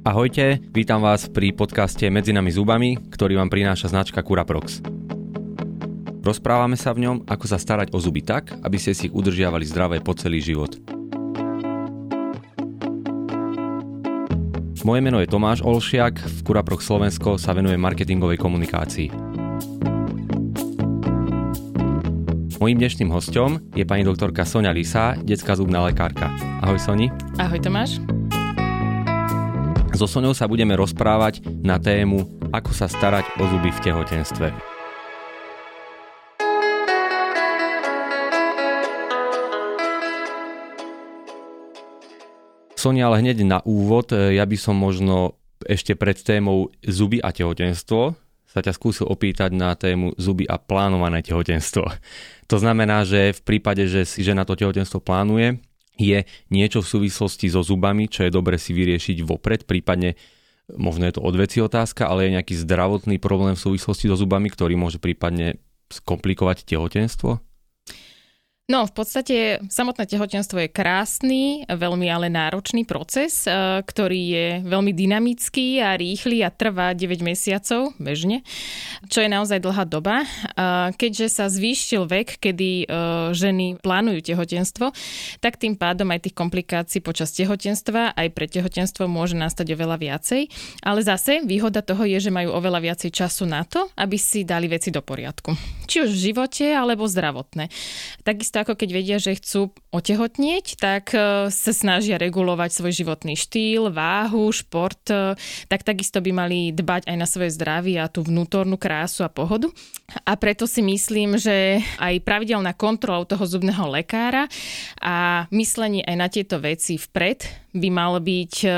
Ahojte, vítam vás pri podcaste Medzi nami zubami, ktorý vám prináša značka Curaprox. Rozprávame sa v ňom, ako sa starať o zuby tak, aby ste si ich udržiavali zdravé po celý život. Moje meno je Tomáš Olšiak, v Curaprox Slovensko sa venuje marketingovej komunikácii. Mojím dnešným hostom je pani doktorka Sonia Lisa, detská zubná lekárka. Ahoj Soni. Ahoj Tomáš. So Soňou sa budeme rozprávať na tému Ako sa starať o zuby v tehotenstve. Sonia, ale hneď na úvod, e, ja by som možno ešte pred témou zuby a tehotenstvo sa ťa skúsil opýtať na tému zuby a plánované tehotenstvo. To znamená, že v prípade, že si žena to tehotenstvo plánuje, je niečo v súvislosti so zubami, čo je dobre si vyriešiť vopred, prípadne možno je to odveci otázka, ale je nejaký zdravotný problém v súvislosti so zubami, ktorý môže prípadne skomplikovať tehotenstvo? No, v podstate samotné tehotenstvo je krásny, veľmi ale náročný proces, e, ktorý je veľmi dynamický a rýchly a trvá 9 mesiacov bežne, čo je naozaj dlhá doba. Keďže sa zvýšil vek, kedy e, ženy plánujú tehotenstvo, tak tým pádom aj tých komplikácií počas tehotenstva aj pre tehotenstvo môže nastať oveľa viacej. Ale zase výhoda toho je, že majú oveľa viacej času na to, aby si dali veci do poriadku. Či už v živote, alebo zdravotné. Takisto ako keď vedia, že chcú otehotnieť, tak e, sa snažia regulovať svoj životný štýl, váhu, šport, e, tak takisto by mali dbať aj na svoje zdravie a tú vnútornú krásu a pohodu. A preto si myslím, že aj pravidelná kontrola toho zubného lekára a myslenie aj na tieto veci vpred by mal byť e,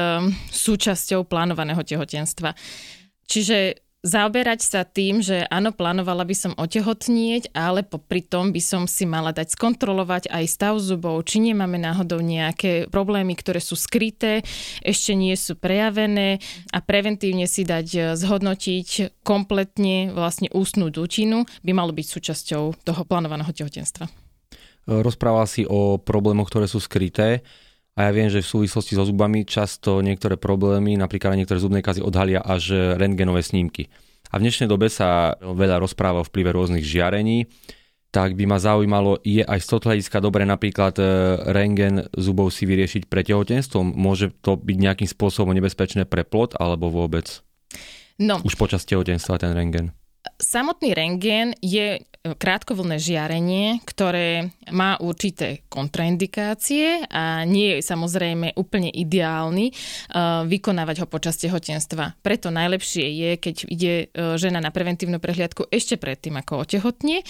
súčasťou plánovaného tehotenstva. Čiže zaoberať sa tým, že áno, plánovala by som otehotnieť, ale popri tom by som si mala dať skontrolovať aj stav zubov, či nemáme náhodou nejaké problémy, ktoré sú skryté, ešte nie sú prejavené a preventívne si dať e, zhodnotiť kompletne vlastne ústnú dutinu by malo byť súčasťou toho plánovaného tehotenstva. Rozprával si o problémoch, ktoré sú skryté. A ja viem, že v súvislosti so zubami často niektoré problémy, napríklad niektoré zubné kazy odhalia až rentgenové snímky. A v dnešnej dobe sa veľa rozpráva o vplyve rôznych žiarení, tak by ma zaujímalo, je aj z toho hľadiska dobre napríklad e, rengen zubov si vyriešiť pre tehotenstvom? Môže to byť nejakým spôsobom nebezpečné pre plod alebo vôbec? No. Už počas tehotenstva ten rengen. Samotný rengén je krátkovlné žiarenie, ktoré má určité kontraindikácie a nie je samozrejme úplne ideálny uh, vykonávať ho počas tehotenstva. Preto najlepšie je, keď ide uh, žena na preventívnu prehliadku ešte predtým, ako otehotne,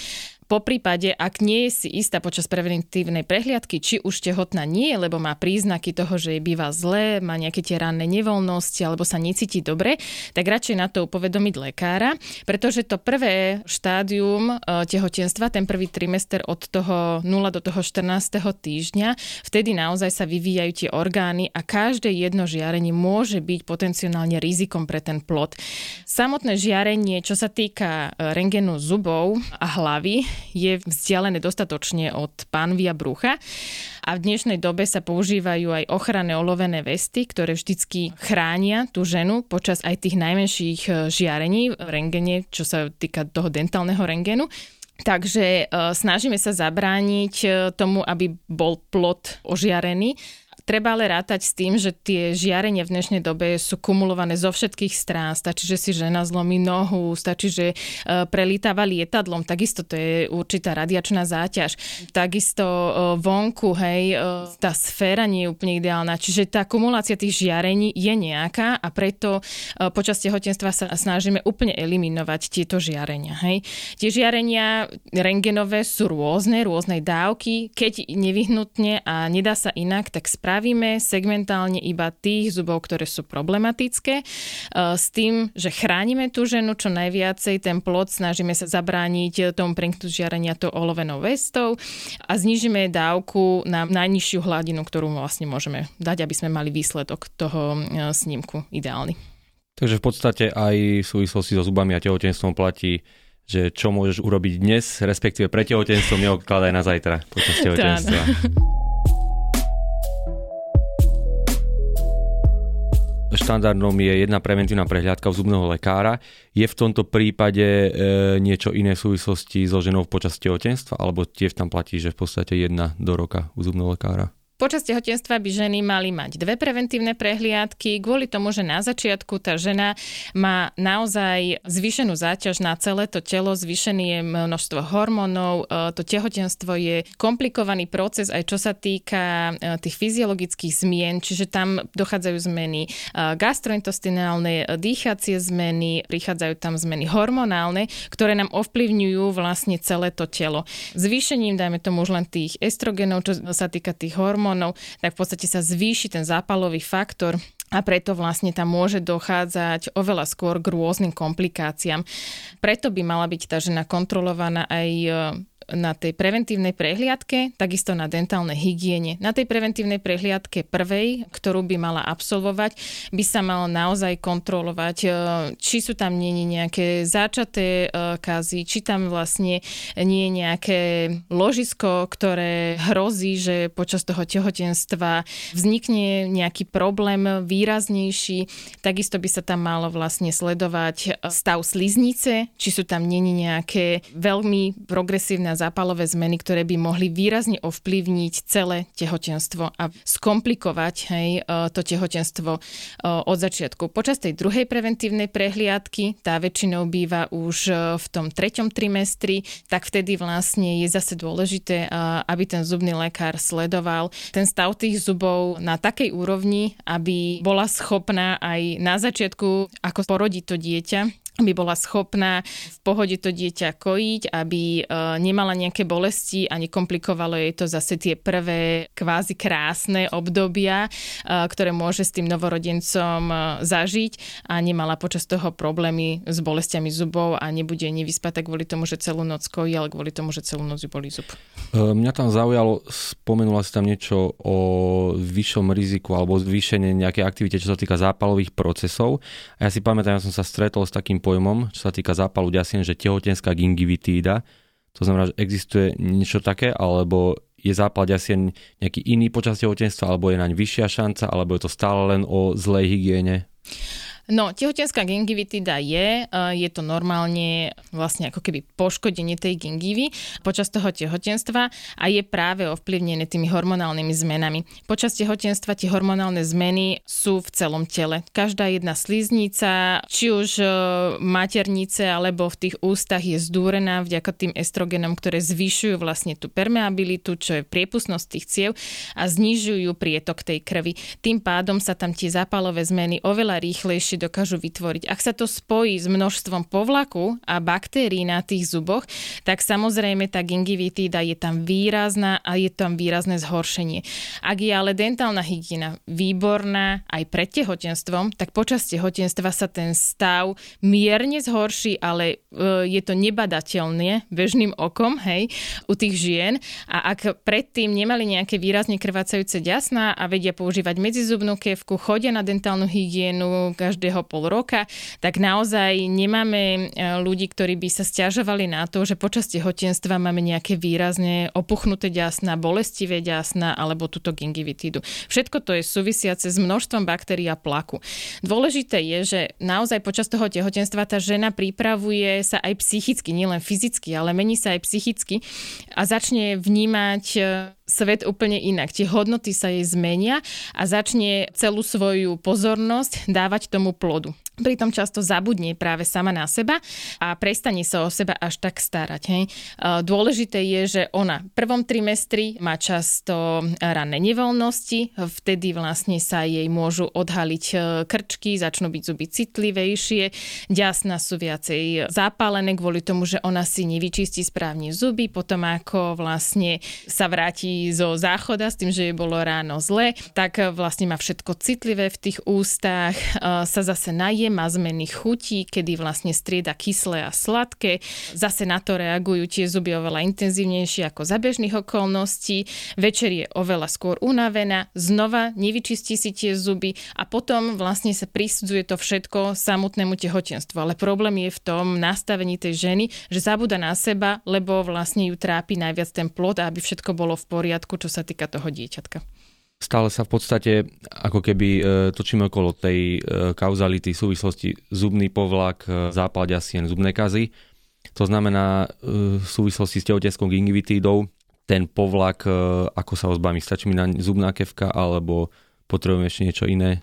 po prípade, ak nie je si istá počas preventívnej prehliadky, či už tehotná nie, lebo má príznaky toho, že jej býva zlé, má nejaké tie ranné nevoľnosti alebo sa necíti dobre, tak radšej na to upovedomiť lekára, pretože to prvé štádium e, tehotenstva, ten prvý trimester od toho 0 do toho 14. týždňa, vtedy naozaj sa vyvíjajú tie orgány a každé jedno žiarenie môže byť potenciálne rizikom pre ten plod. Samotné žiarenie, čo sa týka e, rengenu zubov a hlavy, je vzdialené dostatočne od pánvia brucha a v dnešnej dobe sa používajú aj ochranné olovené vesty, ktoré vždycky chránia tú ženu počas aj tých najmenších e, žiarení v rengene, čo sa týka toho dentálneho rengenu. Takže e, snažíme sa zabrániť e, tomu, aby bol plod ožiarený Treba ale rátať s tým, že tie žiarenia v dnešnej dobe sú kumulované zo všetkých strán. Stačí, že si žena zlomí nohu, stačí, že e, prelítáva lietadlom, takisto to je určitá radiačná záťaž. Takisto e, vonku, hej, e, tá sféra nie je úplne ideálna. Čiže tá kumulácia tých žiarení je nejaká a preto počas tehotenstva sa snažíme úplne eliminovať tieto žiarenia. Hej. Tie žiarenia rengenové sú rôzne, rôznej dávky. Keď nevyhnutne a nedá sa inak, tak správne spravíme segmentálne iba tých zubov, ktoré sú problematické, e, s tým, že chránime tú ženu čo najviacej, ten plod snažíme sa zabrániť tomu preniknúť žiarenia to olovenou vestou a znižíme dávku na najnižšiu hladinu, ktorú vlastne môžeme dať, aby sme mali výsledok toho e, snímku ideálny. Takže v podstate aj v súvislosti so zubami a tehotenstvom platí že čo môžeš urobiť dnes, respektíve pre tehotenstvo neodkladaj na zajtra počas tehotenstva. Štandardom je jedna preventívna prehliadka u zubného lekára. Je v tomto prípade e, niečo iné v súvislosti so ženou počas tehotenstva, alebo tiež tam platí, že v podstate jedna do roka u zubného lekára? Počas tehotenstva by ženy mali mať dve preventívne prehliadky kvôli tomu, že na začiatku tá žena má naozaj zvýšenú záťaž na celé to telo, zvýšené je množstvo hormónov, e, to tehotenstvo je komplikovaný proces aj čo sa týka e, tých fyziologických zmien, čiže tam dochádzajú zmeny e, gastrointestinálne, dýchacie zmeny, prichádzajú tam zmeny hormonálne, ktoré nám ovplyvňujú vlastne celé to telo. Zvýšením, dajme tomu už len tých estrogenov, čo sa týka tých hormónov, hormónov, tak v podstate sa zvýši ten zápalový faktor a preto vlastne tam môže dochádzať oveľa skôr k rôznym komplikáciám. Preto by mala byť tá žena kontrolovaná aj na tej preventívnej prehliadke, takisto na dentálnej hygiene. Na tej preventívnej prehliadke prvej, ktorú by mala absolvovať, by sa malo naozaj kontrolovať, e, či sú tam nie nejaké začaté e, kazy, či tam vlastne nie je nejaké ložisko, ktoré hrozí, že počas toho tehotenstva vznikne nejaký problém výraznejší. Takisto by sa tam malo vlastne sledovať stav sliznice, či sú tam nie nejaké veľmi progresívne a zápalové zmeny, ktoré by mohli výrazne ovplyvniť celé tehotenstvo a skomplikovať hej, e, to tehotenstvo e, od začiatku. Počas tej druhej preventívnej prehliadky, tá väčšinou býva už e, v tom treťom trimestri, tak vtedy vlastne je zase dôležité, aby ten zubný lekár sledoval ten stav tých zubov na takej úrovni, aby bola schopná aj na začiatku, ako porodí to dieťa, aby bola schopná v pohode to dieťa kojiť, aby e, nemala nejaké bolesti a nekomplikovalo jej to zase tie prvé kvázi krásne obdobia, e, ktoré môže s tým novorodencom e, zažiť a nemala počas toho problémy s bolestiami zubov a nebude nevyspať kvôli tomu, že celú noc kojí, ale kvôli tomu, že celú noc ju bolí zub. Mňa tam zaujalo, spomenula si tam niečo o vyššom riziku alebo zvýšenie nejakej aktivite, čo sa týka zápalových procesov. A ja si pamätám, ja som sa stretol s takým pojmom, čo sa týka zápalu ďasien, že tehotenská gingivitída. To znamená, že existuje niečo také, alebo je zápal ďasien nejaký iný počas tehotenstva, alebo je naň vyššia šanca, alebo je to stále len o zlej hygiene? No, tehotenská gingivitída je, e, je to normálne vlastne ako keby poškodenie tej gingivy počas toho tehotenstva a je práve ovplyvnené tými hormonálnymi zmenami. Počas tehotenstva tie hormonálne zmeny sú v celom tele. Každá jedna sliznica, či už e, maternice alebo v tých ústach je zdúrená vďaka tým estrogenom, ktoré zvyšujú vlastne tú permeabilitu, čo je priepustnosť tých ciev a znižujú prietok tej krvi. Tým pádom sa tam tie zápalové zmeny oveľa rýchlejšie lepšie dokážu vytvoriť. Ak sa to spojí s množstvom povlaku a baktérií na tých zuboch, tak samozrejme tá gingivitída je tam výrazná a je tam výrazné zhoršenie. Ak je ale dentálna hygiena výborná aj pred tehotenstvom, tak počas tehotenstva sa ten stav mierne zhorší, ale e, je to nebadateľné bežným okom, hej, u tých žien. A ak predtým nemali nejaké výrazne krvácajúce ďasná a vedia používať medzizubnú kevku, chodia na dentálnu hygienu každý každého pol roka, tak naozaj nemáme e, ľudí, ktorí by sa stiažovali na to, že počas tehotenstva máme nejaké výrazne opuchnuté ďasná, bolestivé ďasná alebo túto gingivitídu. Všetko to je súvisiace s množstvom baktérií a plaku. Dôležité je, že naozaj počas toho tehotenstva tá žena pripravuje sa aj psychicky, nielen fyzicky, ale mení sa aj psychicky a začne vnímať e, svet úplne inak. Tie hodnoty sa jej zmenia a začne celú svoju pozornosť dávať tomu plodu pritom často zabudne práve sama na seba a prestane sa o seba až tak starať. Hej. Dôležité je, že ona v prvom trimestri má často ranné nevoľnosti, vtedy vlastne sa jej môžu odhaliť e, krčky, začnú byť zuby citlivejšie, ďasna sú viacej zapálené kvôli tomu, že ona si nevyčistí správne zuby, potom ako vlastne sa vráti zo záchoda s tým, že jej bolo ráno zle, tak vlastne má všetko citlivé v tých ústach, e, sa zase naje je, má zmeny chutí, kedy vlastne strieda kyslé a sladké. Zase na to reagujú tie zuby oveľa intenzívnejšie ako za bežných okolností. Večer je oveľa skôr unavená, znova nevyčistí si tie zuby a potom vlastne sa prisudzuje to všetko samotnému tehotenstvu. Ale problém je v tom nastavení tej ženy, že zabúda na seba, lebo vlastne ju trápi najviac ten plod a aby všetko bolo v poriadku, čo sa týka toho dieťatka. Stále sa v podstate ako keby e, točíme okolo tej e, kauzality súvislosti zubný povlak, e, zápal sien, zubné kazy. To znamená v súvislosti s tehotenskou gingivitídou ten povlak, ako sa ho zbaví, stačí mi na zubná kevka alebo potrebujeme ešte niečo iné?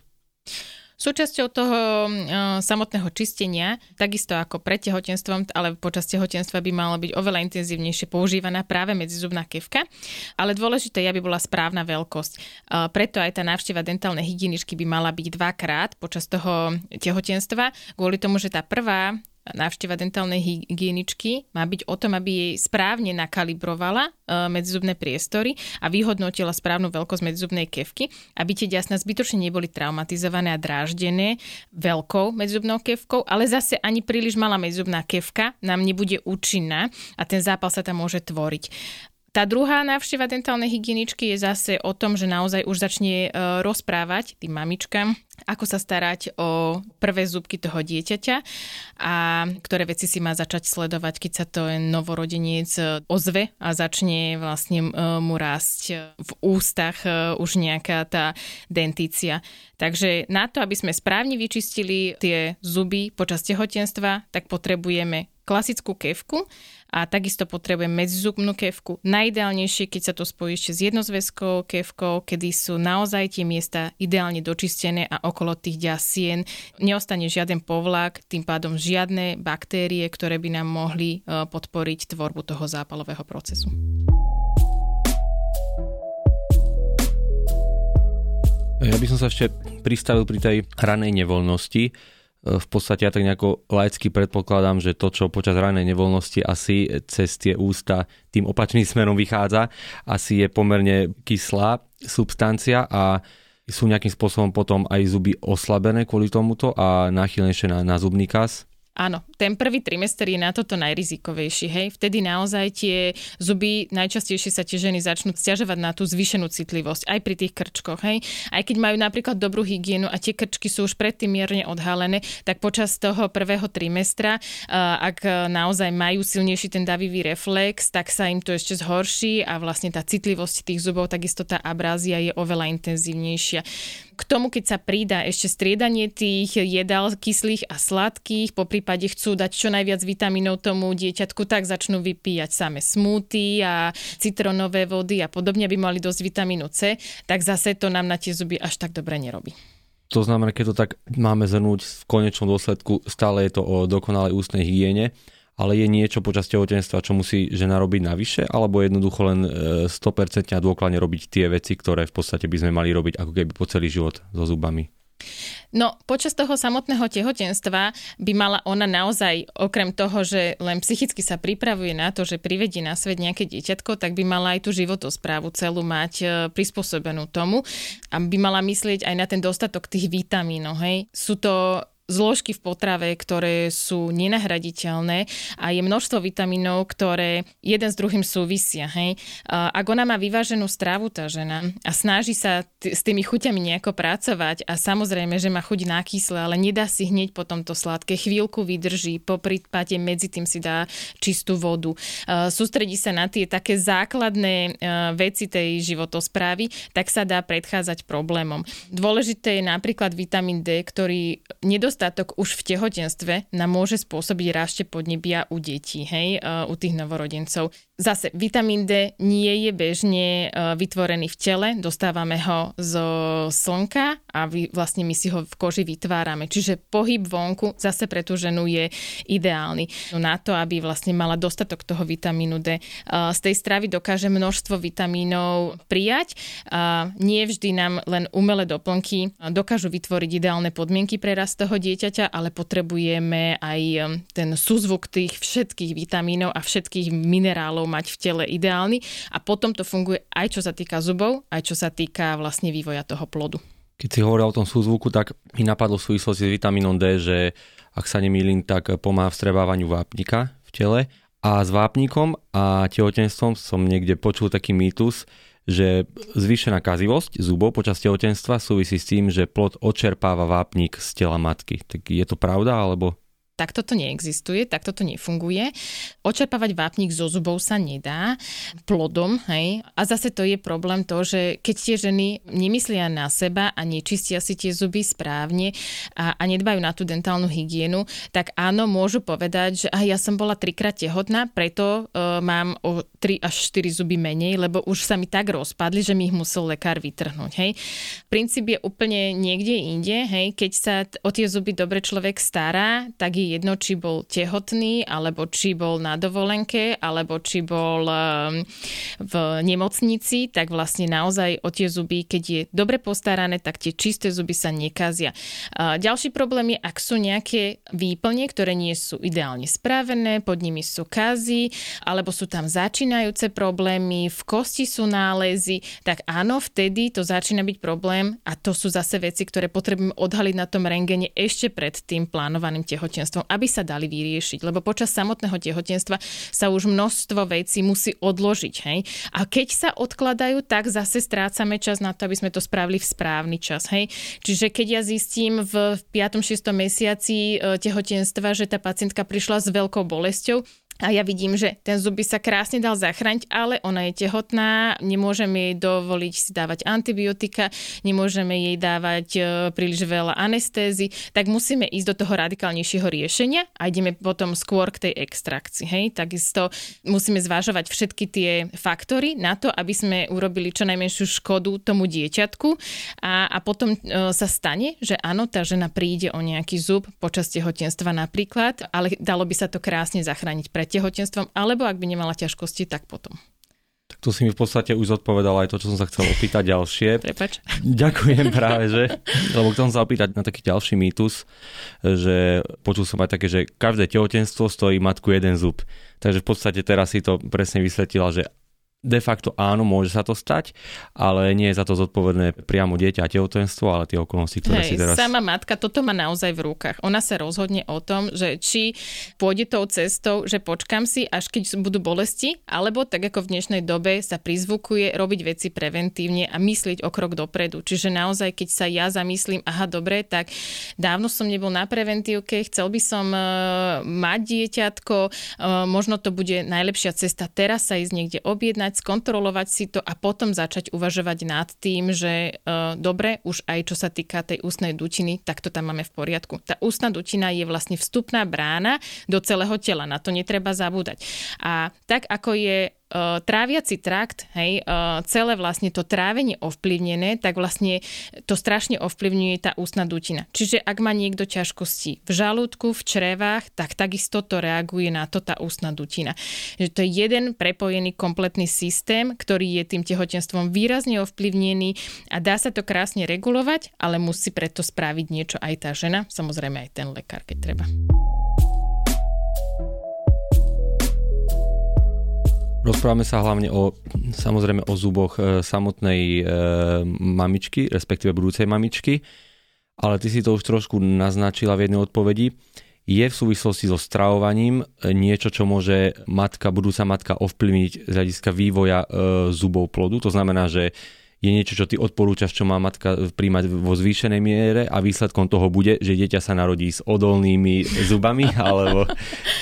Súčasťou toho uh, samotného čistenia, takisto ako pred tehotenstvom, ale počas tehotenstva by mala byť oveľa intenzívnejšie používaná práve medzizubná kevka, ale dôležité je, aby bola správna veľkosť. Uh, preto aj tá návšteva dentálnej hygieničky by mala byť dvakrát počas toho tehotenstva, kvôli tomu, že tá prvá návšteva dentálnej hygieničky má byť o tom, aby jej správne nakalibrovala e, medzizubné priestory a vyhodnotila správnu veľkosť medzizubnej kevky, aby tie ďasná zbytočne neboli traumatizované a dráždené veľkou medzizubnou kevkou, ale zase ani príliš malá medzizubná kevka nám nebude účinná a ten zápal sa tam môže tvoriť. Tá druhá návšteva dentálnej hygieničky je zase o tom, že naozaj už začne e, rozprávať tým mamičkám, ako sa starať o prvé zubky toho dieťaťa a ktoré veci si má začať sledovať, keď sa to novorodenec e, ozve a začne vlastne e, mu rásť v ústach už nejaká tá dentícia. Takže na to, aby sme správne vyčistili tie zuby počas tehotenstva, tak potrebujeme klasickú kevku a takisto potrebujem medzizubnú kevku. Najideálnejšie, keď sa to spojí ešte s jednozväzkou kevkou, kedy sú naozaj tie miesta ideálne dočistené a okolo tých ďasien neostane žiaden povlak, tým pádom žiadne baktérie, ktoré by nám mohli e, podporiť tvorbu toho zápalového procesu. Ja by som sa ešte pristavil pri tej ranej nevoľnosti v podstate ja tak nejako laicky predpokladám, že to, čo počas ranej nevoľnosti asi cez tie ústa tým opačným smerom vychádza, asi je pomerne kyslá substancia a sú nejakým spôsobom potom aj zuby oslabené kvôli tomuto a náchylnejšie na, na zubný kas. Áno, ten prvý trimester je na toto najrizikovejší, hej. Vtedy naozaj tie zuby, najčastejšie sa tie ženy začnú stiažovať na tú zvýšenú citlivosť, aj pri tých krčkoch, hej. Aj keď majú napríklad dobrú hygienu a tie krčky sú už predtým mierne odhalené, tak počas toho prvého trimestra, ak naozaj majú silnejší ten davivý reflex, tak sa im to ešte zhorší a vlastne tá citlivosť tých zubov, takisto tá abrázia je oveľa intenzívnejšia. K tomu, keď sa pridá ešte striedanie tých jedál kyslých a sladkých, po prípade chcú dať čo najviac vitamínov tomu dieťatku, tak začnú vypíjať same smúty a citronové vody a podobne, aby mali dosť vitamínu C, tak zase to nám na tie zuby až tak dobre nerobí. To znamená, keď to tak máme zhrnúť v konečnom dôsledku, stále je to o dokonalej ústnej hygiene ale je niečo počas tehotenstva, čo musí žena robiť navyše, alebo jednoducho len 100% e, a dôkladne robiť tie veci, ktoré v podstate by sme mali robiť ako keby po celý život so zubami? No, počas toho samotného tehotenstva by mala ona naozaj, okrem toho, že len psychicky sa pripravuje na to, že privedie na svet nejaké dieťatko, tak by mala aj tú životosprávu celú mať e, prispôsobenú tomu a by mala myslieť aj na ten dostatok tých vitamínov. Hej. Sú to zložky v potrave, ktoré sú nenahraditeľné a je množstvo vitamínov, ktoré jeden s druhým súvisia. Hej? Ak ona má vyváženú stravu, tá žena, a snaží sa t- s tými chuťami nejako pracovať a samozrejme, že má chuť na kysle, ale nedá si hneď potom to sladké, chvíľku vydrží, po prípade medzi tým si dá čistú vodu. Sústredí sa na tie také základné veci tej životosprávy, tak sa dá predchádzať problémom. Dôležité je napríklad vitamín D, ktorý nedostatok nedostatok už v tehotenstve nám môže spôsobiť rášte podnebia u detí, hej, e, u tých novorodencov. Zase vitamín D nie je bežne e, vytvorený v tele, dostávame ho zo slnka a vlastne my si ho v koži vytvárame. Čiže pohyb vonku zase pre tú ženu je ideálny. No na to, aby vlastne mala dostatok toho vitamínu D. Z tej stravy dokáže množstvo vitamínov prijať. Nie vždy nám len umelé doplnky dokážu vytvoriť ideálne podmienky pre rast toho dieťaťa, ale potrebujeme aj um, ten súzvuk tých všetkých vitamínov a všetkých minerálov mať v tele ideálny a potom to funguje aj čo sa týka zubov, aj čo sa týka vlastne vývoja toho plodu. Keď si hovoril o tom súzvuku, tak mi napadlo v súvislosti s vitamínom D, že ak sa nemýlim, tak pomáha strebávaniu vápnika v tele. A s vápnikom a tehotenstvom som niekde počul taký mýtus, že zvýšená kazivosť zubov počas tehotenstva súvisí s tým, že plod odčerpáva vápnik z tela matky. Tak je to pravda, alebo? Takto to neexistuje, takto to nefunguje. Očerpávať vápnik zo zubov sa nedá plodom, hej. A zase to je problém to, že keď tie ženy nemyslia na seba a nečistia si tie zuby správne a, a nedbajú na tú dentálnu hygienu, tak áno, môžu povedať, že ah, ja som bola trikrát tehotná, preto uh, mám o 3 až 4 zuby menej, lebo už sa mi tak rozpadli, že mi ich musel lekár vytrhnúť. Hej. Princíp je úplne niekde inde. Hej. Keď sa o tie zuby dobre človek stará, tak je jedno, či bol tehotný, alebo či bol na dovolenke, alebo či bol um, v nemocnici, tak vlastne naozaj o tie zuby, keď je dobre postarané, tak tie čisté zuby sa nekazia. Ďalší problém je, ak sú nejaké výplne, ktoré nie sú ideálne spravené, pod nimi sú kazy, alebo sú tam začínajúce problémy, v kosti sú nálezy, tak áno, vtedy to začína byť problém a to sú zase veci, ktoré potrebujeme odhaliť na tom rengene ešte pred tým plánovaným tehotenstvom, aby sa dali vyriešiť. Lebo počas samotného tehotenstva sa už množstvo vecí musí odložiť. Hej? A keď sa odkladajú, tak zase strácame čas na to, aby sme to spravili v správny čas. Hej? Čiže keď ja zistím v 5. 6. mesiaci e, tehotenstva, že tá pacientka prišla s veľkou bolesťou, a ja vidím, že ten zub by sa krásne dal zachrániť, ale ona je tehotná, nemôžeme jej dovoliť si dávať antibiotika, nemôžeme jej dávať e, príliš veľa anestézy, tak musíme ísť do toho radikálnejšieho riešenia a ideme potom skôr k tej extrakcii. Hej? Takisto musíme zvážovať všetky tie faktory na to, aby sme urobili čo najmenšiu škodu tomu dieťatku a, a potom e, sa stane, že áno, tá žena príde o nejaký zub počas tehotenstva napríklad, ale dalo by sa to krásne zachrániť pre tehotenstvom, alebo ak by nemala ťažkosti, tak potom. Tak tu si mi v podstate už zodpovedal aj to, čo som sa chcel opýtať ďalšie. Prepač. Ďakujem práve, že, lebo chcem sa opýtať na taký ďalší mýtus, že počul som aj také, že každé tehotenstvo stojí matku jeden zub. Takže v podstate teraz si to presne vysvetlila, že de facto áno, môže sa to stať, ale nie je za to zodpovedné priamo dieťa a tehotenstvo, ale tie okolnosti, ktoré Hej, si teraz... Sama matka toto má naozaj v rukách. Ona sa rozhodne o tom, že či pôjde tou cestou, že počkam si, až keď budú bolesti, alebo tak ako v dnešnej dobe sa prizvukuje robiť veci preventívne a myslieť o krok dopredu. Čiže naozaj, keď sa ja zamyslím, aha, dobre, tak dávno som nebol na preventívke, chcel by som uh, mať dieťatko, uh, možno to bude najlepšia cesta teraz sa ísť niekde objednať, porovnať, skontrolovať si to a potom začať uvažovať nad tým, že uh, dobre, už aj čo sa týka tej ústnej dutiny, tak to tam máme v poriadku. Tá ústna dutina je vlastne vstupná brána do celého tela, na to netreba zabúdať. A tak ako je uh, tráviaci trakt, hej, uh, celé vlastne to trávenie ovplyvnené, tak vlastne to strašne ovplyvňuje tá ústna dutina. Čiže ak má niekto ťažkosti v žalúdku, v črevách, tak takisto to reaguje na to tá ústna dutina. Že to je jeden prepojený kompletný systém, ktorý je tým tehotenstvom výrazne ovplyvnený a dá sa to krásne regulovať, ale musí preto spraviť niečo aj tá žena, samozrejme aj ten lekár, keď treba. Rozprávame sa hlavne o, samozrejme o zuboch e, samotnej e, mamičky, respektíve budúcej mamičky, ale ty si to už trošku naznačila v jednej odpovedi. Je v súvislosti so stravovaním e, niečo, čo môže matka, budúca matka ovplyvniť z hľadiska vývoja zubov plodu? To znamená, že je niečo, čo ty odporúčaš, čo má matka príjmať vo zvýšenej miere a výsledkom toho bude, že dieťa sa narodí s odolnými zubami, alebo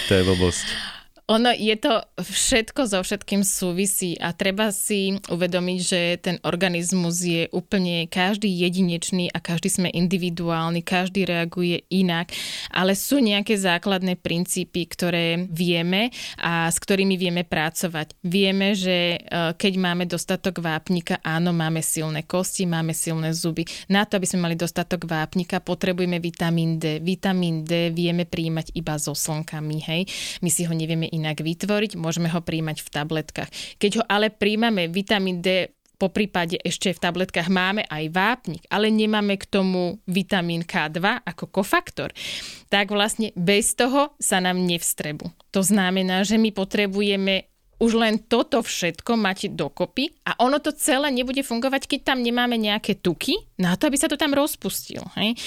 to je blbosť. Ono je to všetko so všetkým súvisí a treba si uvedomiť, že ten organizmus je úplne každý jedinečný a každý sme individuálny, každý reaguje inak, ale sú nejaké základné princípy, ktoré vieme a s ktorými vieme pracovať. Vieme, že e, keď máme dostatok vápnika, áno, máme silné kosti, máme silné zuby. Na to, aby sme mali dostatok vápnika, potrebujeme vitamín D. Vitamín D vieme príjmať iba so slnkami, hej. My si ho nevieme inak vytvoriť, môžeme ho príjmať v tabletkách. Keď ho ale príjmame vitamín D po prípade ešte v tabletkách máme aj vápnik, ale nemáme k tomu vitamín K2 ako kofaktor, tak vlastne bez toho sa nám nevstrebu. To znamená, že my potrebujeme už len toto všetko mať dokopy a ono to celé nebude fungovať, keď tam nemáme nejaké tuky na to, aby sa to tam rozpustil. Hej?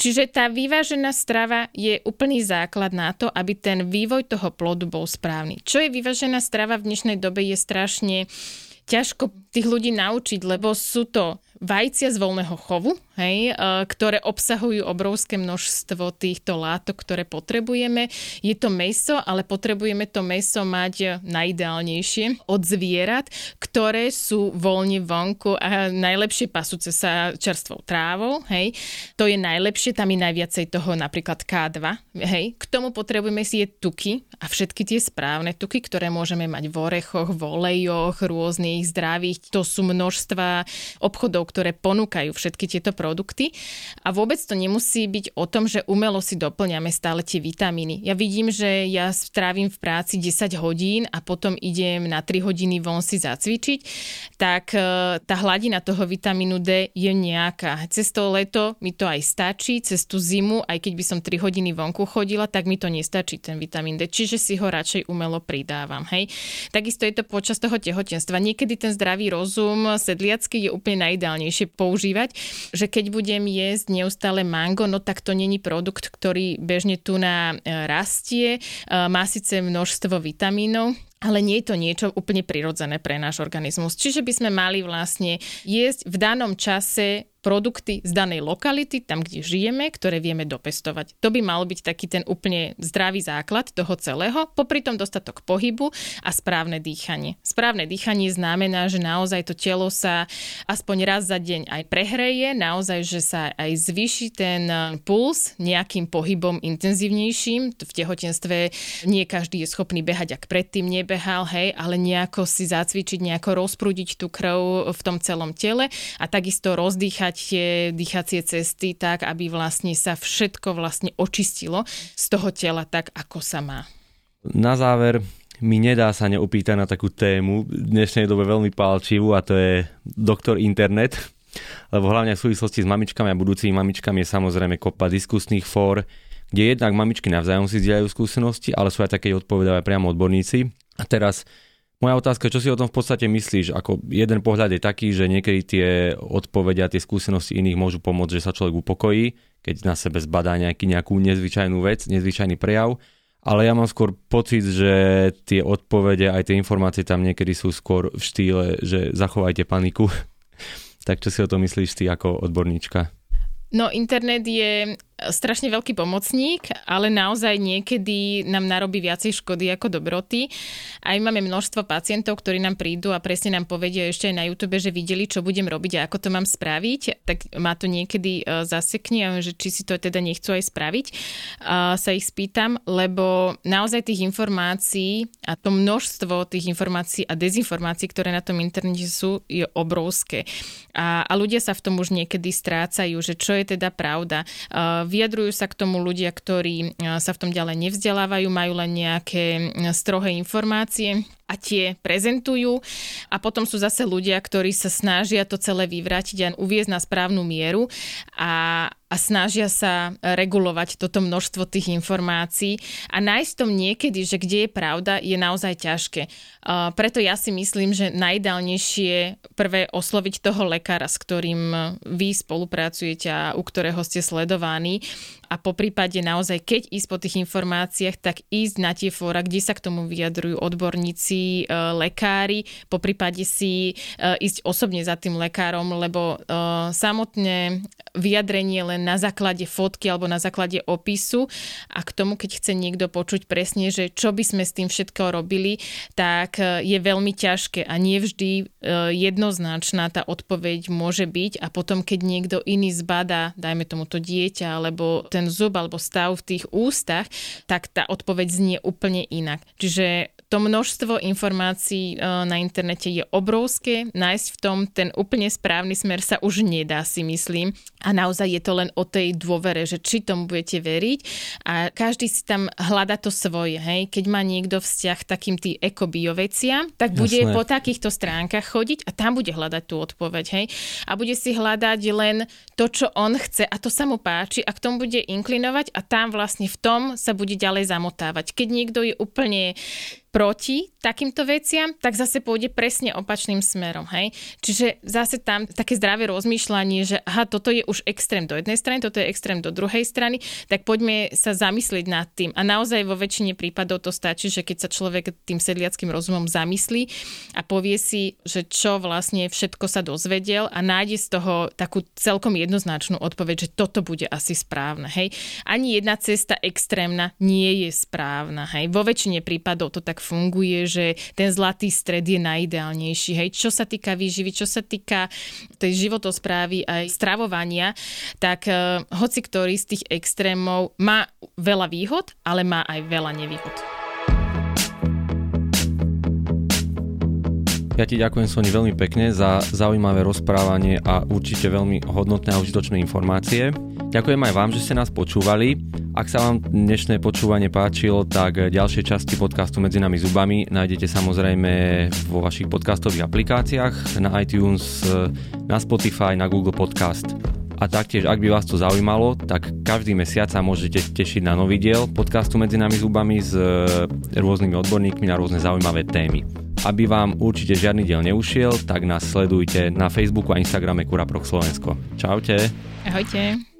Čiže tá vyvážená strava je úplný základ na to, aby ten vývoj toho plodu bol správny. Čo je vyvážená strava v dnešnej dobe je strašne ťažko tých ľudí naučiť, lebo sú to vajcia z voľného chovu, hej, ktoré obsahujú obrovské množstvo týchto látok, ktoré potrebujeme. Je to meso, ale potrebujeme to meso mať najideálnejšie od zvierat, ktoré sú voľne vonku a najlepšie pasúce sa čerstvou trávou. Hej. To je najlepšie, tam je najviacej toho napríklad K2. Hej. K tomu potrebujeme si je tuky a všetky tie správne tuky, ktoré môžeme mať v orechoch, v olejoch, rôznych zdravých. To sú množstva obchodov, ktoré ponúkajú všetky tieto produkty. A vôbec to nemusí byť o tom, že umelo si doplňame stále tie vitamíny. Ja vidím, že ja strávim v práci 10 hodín a potom idem na 3 hodiny von si zacvičiť, tak e, tá hladina toho vitamínu D je nejaká. Cez to leto mi to aj stačí, cez tú zimu, aj keď by som 3 hodiny vonku chodila, tak mi to nestačí ten vitamín D. Čiže si ho radšej umelo pridávam. Hej. Takisto je to počas toho tehotenstva. Niekedy ten zdravý rozum sedliacký je úplne najideálnejšie používať, že keď budem jesť neustále mango, no tak to není produkt, ktorý bežne tu na e, rastie, e, má síce množstvo vitamínov, ale nie je to niečo úplne prirodzené pre náš organizmus. Čiže by sme mali vlastne jesť v danom čase produkty z danej lokality, tam, kde žijeme, ktoré vieme dopestovať. To by mal byť taký ten úplne zdravý základ toho celého, popri tom dostatok pohybu a správne dýchanie. Správne dýchanie znamená, že naozaj to telo sa aspoň raz za deň aj prehreje, naozaj, že sa aj zvýši ten puls nejakým pohybom intenzívnejším. V tehotenstve nie každý je schopný behať, ak predtým nebehal, hej, ale nejako si zacvičiť, nejako rozprúdiť tú krv v tom celom tele a takisto rozdýchať dýchať tie dýchacie cesty tak, aby vlastne sa všetko vlastne očistilo z toho tela tak, ako sa má. Na záver mi nedá sa neopýtať na takú tému, v dnešnej dobe veľmi palčivú a to je doktor internet, lebo hlavne v súvislosti s mamičkami a budúcimi mamičkami je samozrejme kopa diskusných fór, kde jednak mamičky navzájom si zdieľajú skúsenosti, ale sú aj také, odpovedajú aj priamo odborníci. A teraz moja otázka, čo si o tom v podstate myslíš? Ako jeden pohľad je taký, že niekedy tie odpovede a tie skúsenosti iných môžu pomôcť, že sa človek upokojí, keď na sebe zbadá nejaký, nejakú nezvyčajnú vec, nezvyčajný prejav. Ale ja mám skôr pocit, že tie odpovede, aj tie informácie tam niekedy sú skôr v štýle, že zachovajte paniku. tak čo si o to myslíš ty ako odborníčka? No internet je strašne veľký pomocník, ale naozaj niekedy nám narobí viacej škody ako dobroty. Aj máme množstvo pacientov, ktorí nám prídu a presne nám povedia ešte aj na YouTube, že videli, čo budem robiť a ako to mám spraviť. Tak ma to niekedy e, zasekne, že či si to teda nechcú aj spraviť. A sa ich spýtam, lebo naozaj tých informácií a to množstvo tých informácií a dezinformácií, ktoré na tom internete sú, je obrovské. A, a ľudia sa v tom už niekedy strácajú, že čo je teda pravda Vyjadrujú sa k tomu ľudia, ktorí sa v tom ďalej nevzdelávajú, majú len nejaké strohé informácie a tie prezentujú a potom sú zase ľudia, ktorí sa snažia to celé vyvrátiť a uviezť na správnu mieru a, a snažia sa regulovať toto množstvo tých informácií a nájsť tom niekedy, že kde je pravda, je naozaj ťažké. Uh, preto ja si myslím, že najideálnejšie prvé osloviť toho lekára, s ktorým vy spolupracujete a u ktorého ste sledovaní a po prípade naozaj, keď ísť po tých informáciách, tak ísť na tie fóra, kde sa k tomu vyjadrujú odborníci, e, lekári, po prípade si e, ísť osobne za tým lekárom, lebo e, samotné vyjadrenie len na základe fotky alebo na základe opisu a k tomu, keď chce niekto počuť presne, že čo by sme s tým všetko robili, tak je veľmi ťažké a nie vždy jednoznačná tá odpoveď môže byť. A potom, keď niekto iný zbada, dajme tomu to dieťa alebo ten ten zub alebo stav v tých ústach, tak tá odpoveď znie úplne inak. Čiže to množstvo informácií e, na internete je obrovské, nájsť v tom ten úplne správny smer sa už nedá, si myslím. A naozaj je to len o tej dôvere, že či tomu budete veriť a každý si tam hľada to svoje. Hej? Keď má niekto vzťah takým tým ekobioveciam, tak bude Jasné. po takýchto stránkach chodiť a tam bude hľadať tú odpoveď. Hej? A bude si hľadať len to, čo on chce a to sa mu páči a k tomu bude inklinovať a tam vlastne v tom sa bude ďalej zamotávať. Keď niekto je úplne proti takýmto veciam, tak zase pôjde presne opačným smerom. Hej? Čiže zase tam také zdravé rozmýšľanie, že aha, toto je už extrém do jednej strany, toto je extrém do druhej strany, tak poďme sa zamyslieť nad tým. A naozaj vo väčšine prípadov to stačí, že keď sa človek tým sedliackým rozumom zamyslí a povie si, že čo vlastne všetko sa dozvedel a nájde z toho takú celkom jednoznačnú odpoveď, že toto bude asi správne. Hej? Ani jedna cesta extrémna nie je správna. Hej? Vo väčšine prípadov to tak funguje, že ten zlatý stred je najideálnejší. Hej? Čo sa týka výživy, čo sa týka tej životosprávy aj stravovania, tak uh, hoci ktorý z tých extrémov má veľa výhod, ale má aj veľa nevýhod. Ja ti ďakujem Soni veľmi pekne za zaujímavé rozprávanie a určite veľmi hodnotné a užitočné informácie. Ďakujem aj vám, že ste nás počúvali. Ak sa vám dnešné počúvanie páčilo, tak ďalšie časti podcastu Medzi nami zubami nájdete samozrejme vo vašich podcastových aplikáciách, na iTunes, na Spotify, na Google Podcast. A taktiež, ak by vás to zaujímalo, tak každý mesiac sa môžete tešiť na nový diel podcastu Medzi nami zubami s rôznymi odborníkmi na rôzne zaujímavé témy. Aby vám určite žiadny diel neušiel, tak nás sledujte na Facebooku a Instagrame Kuraproch Slovensko. Čaute. Ahojte.